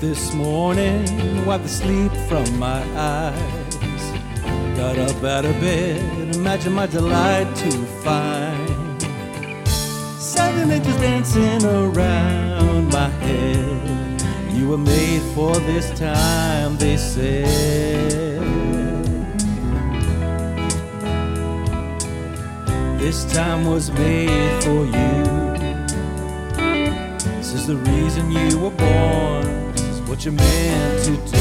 this morning, wiped the sleep from my eyes. Got up out of bed, imagine my delight to find seven angels dancing around my head. Were made for this time, they said. This time was made for you. This is the reason you were born. This is what you're meant to do.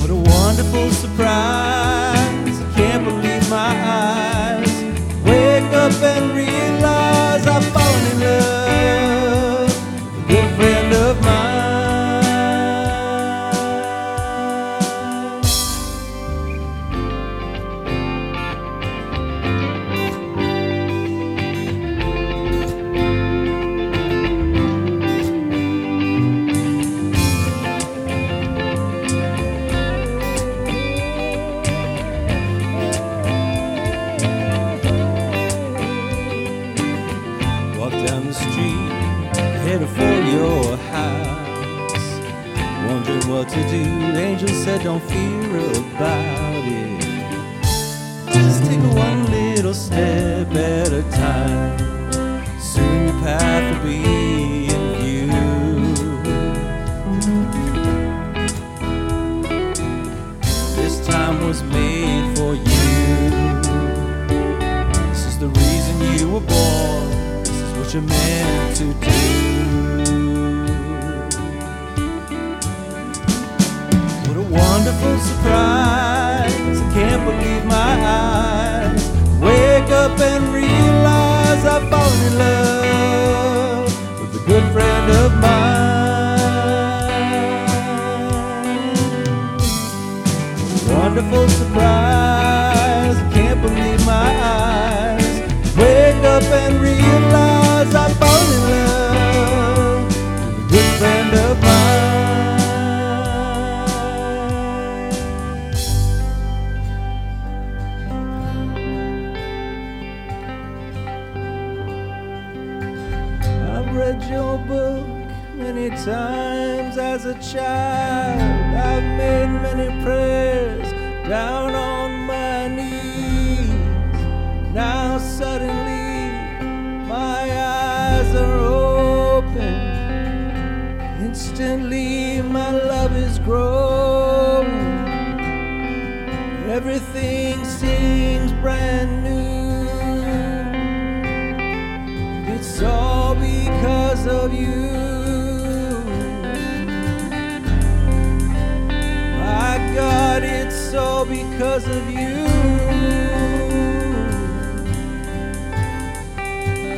What a wonderful surprise. Down the street, headed for your house. Wondering what to do. Angel said, Don't fear about it. Just take one little step at a time. Soon your path will be in view. This time was made what you're meant to do. What a wonderful surprise. I can't believe my eyes. Wake up and realize I've fallen in love with a good friend of mine. Wonderful surprise. I can't believe my eyes. Wake up and realize read your book many times as a child. I've made many prayers down on my knees. Now suddenly my eyes are open. Instantly my love is growing. Everything seems brand of you. My God, it's all because of you.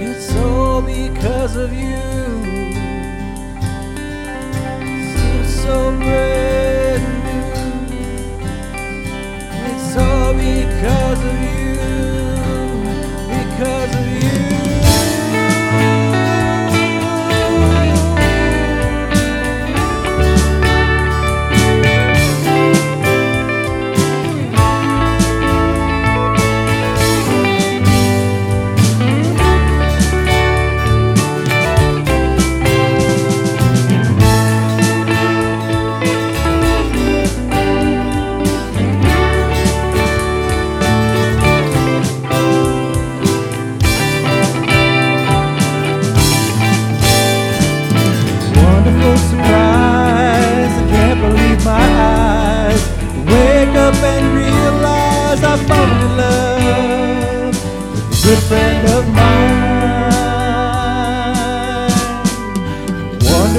It's all because of you.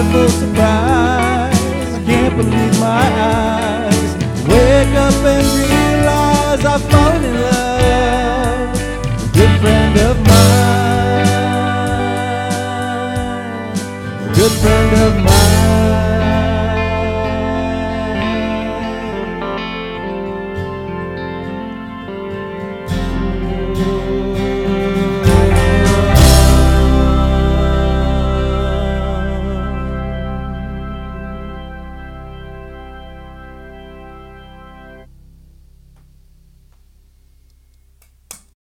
wonderful surprise. I can't believe my eyes. Wake up and realize I've fallen